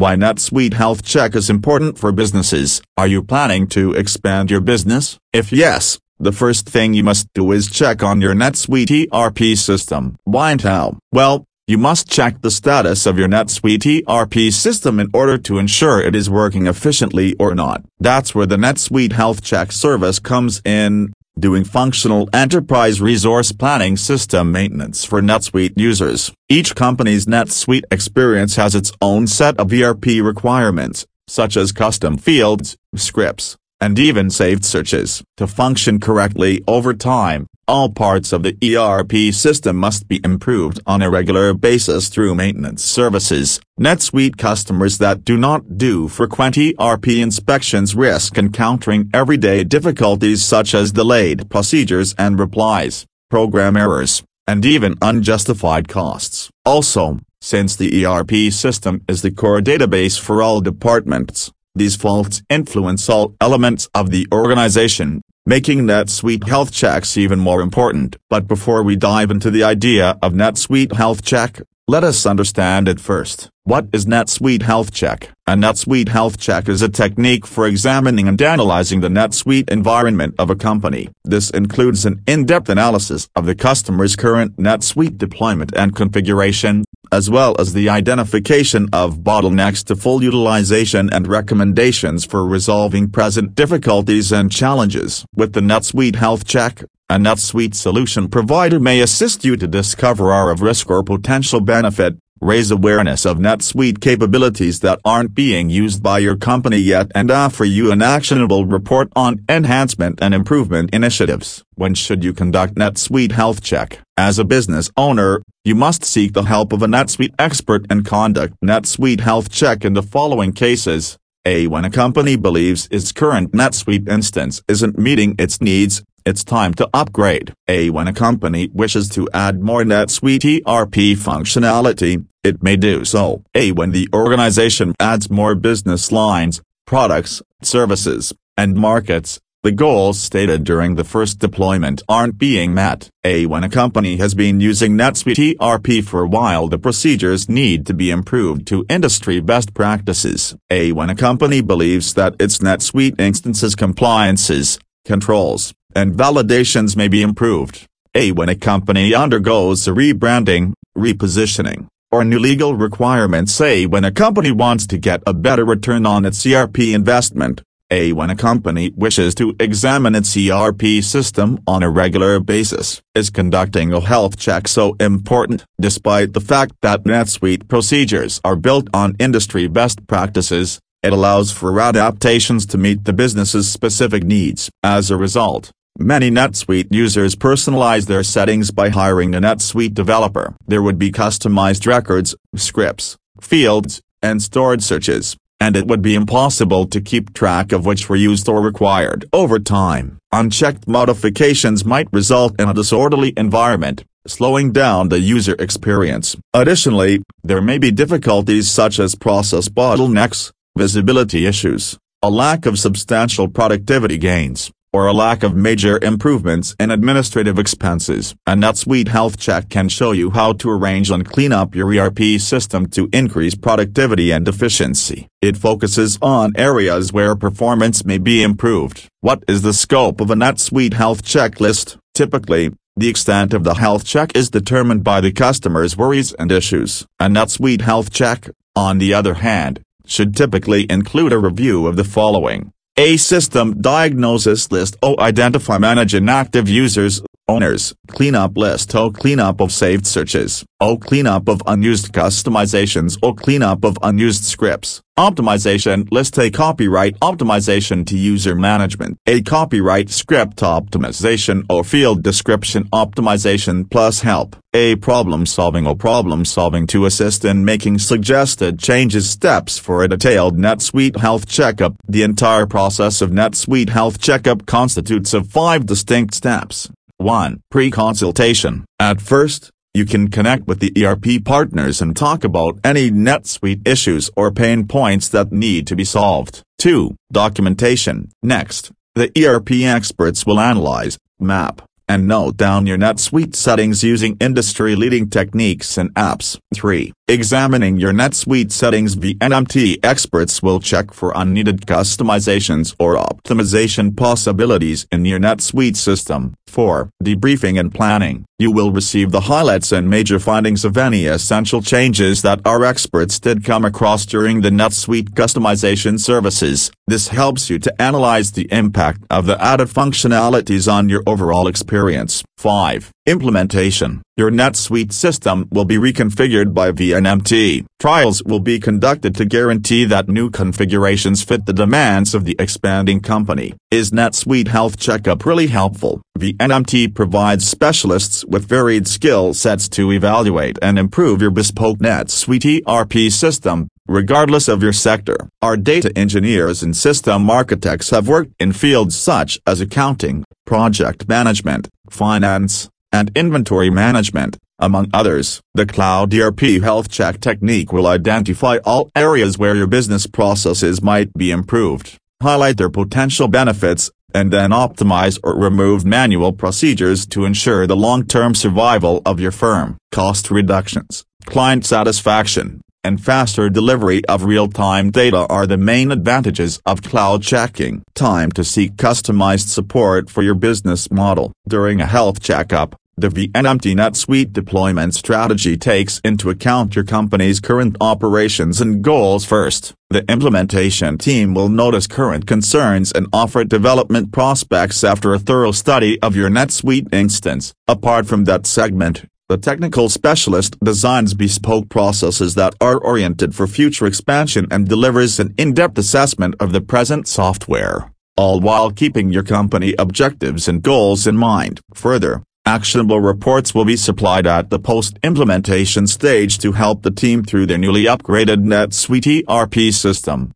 Why NetSuite Health Check is important for businesses. Are you planning to expand your business? If yes, the first thing you must do is check on your NetSuite ERP system. Why and how? Well, you must check the status of your NetSuite ERP system in order to ensure it is working efficiently or not. That's where the NetSuite Health Check service comes in, doing functional enterprise resource planning system maintenance for NetSuite users. Each company's NetSuite experience has its own set of ERP requirements, such as custom fields, scripts, and even saved searches. To function correctly over time, all parts of the ERP system must be improved on a regular basis through maintenance services. NetSuite customers that do not do frequent ERP inspections risk encountering everyday difficulties such as delayed procedures and replies, program errors, and even unjustified costs. Also, since the ERP system is the core database for all departments, these faults influence all elements of the organization, making NetSuite Health Checks even more important. But before we dive into the idea of NetSuite Health Check, let us understand it first. What is NetSuite Health Check? A NetSuite Health Check is a technique for examining and analyzing the NetSuite environment of a company. This includes an in-depth analysis of the customer's current NetSuite deployment and configuration, as well as the identification of bottlenecks to full utilization and recommendations for resolving present difficulties and challenges. With the NetSuite Health Check, a NetSuite solution provider may assist you to discover are of risk or potential benefit, raise awareness of NetSuite capabilities that aren't being used by your company yet and offer you an actionable report on enhancement and improvement initiatives. When should you conduct NetSuite Health Check? As a business owner, you must seek the help of a NetSuite expert and conduct NetSuite Health Check in the following cases. A. When a company believes its current NetSuite instance isn't meeting its needs, it's time to upgrade. A. When a company wishes to add more NetSuite ERP functionality, it may do so. A. When the organization adds more business lines, products, services, and markets, the goals stated during the first deployment aren't being met. A. When a company has been using NetSuite ERP for a while the procedures need to be improved to industry best practices. A. When a company believes that its NetSuite instances compliances, controls, and validations may be improved. A. When a company undergoes a rebranding, repositioning, or new legal requirements say when a company wants to get a better return on its ERP investment, a. When a company wishes to examine its ERP system on a regular basis, is conducting a health check so important? Despite the fact that NetSuite procedures are built on industry best practices, it allows for adaptations to meet the business's specific needs. As a result, Many NetSuite users personalize their settings by hiring a NetSuite developer. There would be customized records, scripts, fields, and stored searches, and it would be impossible to keep track of which were used or required. Over time, unchecked modifications might result in a disorderly environment, slowing down the user experience. Additionally, there may be difficulties such as process bottlenecks, visibility issues, a lack of substantial productivity gains, or a lack of major improvements in administrative expenses. A NetSuite Health Check can show you how to arrange and clean up your ERP system to increase productivity and efficiency. It focuses on areas where performance may be improved. What is the scope of a NetSuite Health Checklist? Typically, the extent of the health check is determined by the customer's worries and issues. A NetSuite Health Check, on the other hand, should typically include a review of the following. A system diagnosis list. O identify manage inactive users, owners, cleanup list O cleanup of saved searches, O cleanup of unused customizations O cleanup of unused scripts, optimization list A copyright optimization to user management, A copyright script optimization or field description optimization plus help, A problem solving or problem solving to assist in making suggested changes steps for a detailed NetSuite health checkup. The entire process of NetSuite health checkup constitutes of five distinct steps. 1. Pre-consultation. At first, you can connect with the ERP partners and talk about any NetSuite issues or pain points that need to be solved. 2. Documentation. Next, the ERP experts will analyze, map, and note down your NetSuite settings using industry-leading techniques and apps. 3. Examining your NetSuite settings VNMT experts will check for unneeded customizations or optimization possibilities in your NetSuite system. 4. Debriefing and planning. You will receive the highlights and major findings of any essential changes that our experts did come across during the NetSuite customization services. This helps you to analyze the impact of the added functionalities on your overall experience. 5. Implementation. Your NetSuite system will be reconfigured by VNMT. Trials will be conducted to guarantee that new configurations fit the demands of the expanding company. Is NetSuite Health Checkup really helpful? VNMT provides specialists with varied skill sets to evaluate and improve your bespoke NetSuite ERP system, regardless of your sector. Our data engineers and system architects have worked in fields such as accounting, project management, finance, and inventory management, among others. The Cloud ERP Health Check technique will identify all areas where your business processes might be improved, highlight their potential benefits, and then optimize or remove manual procedures to ensure the long-term survival of your firm. Cost reductions, client satisfaction, and faster delivery of real-time data are the main advantages of cloud checking. Time to seek customized support for your business model. During a health checkup, the VNMT NetSuite deployment strategy takes into account your company's current operations and goals first. The implementation team will notice current concerns and offer development prospects after a thorough study of your NetSuite instance. Apart from that segment, the technical specialist designs bespoke processes that are oriented for future expansion and delivers an in-depth assessment of the present software, all while keeping your company objectives and goals in mind. Further, Actionable reports will be supplied at the post-implementation stage to help the team through their newly upgraded NetSuite ERP system.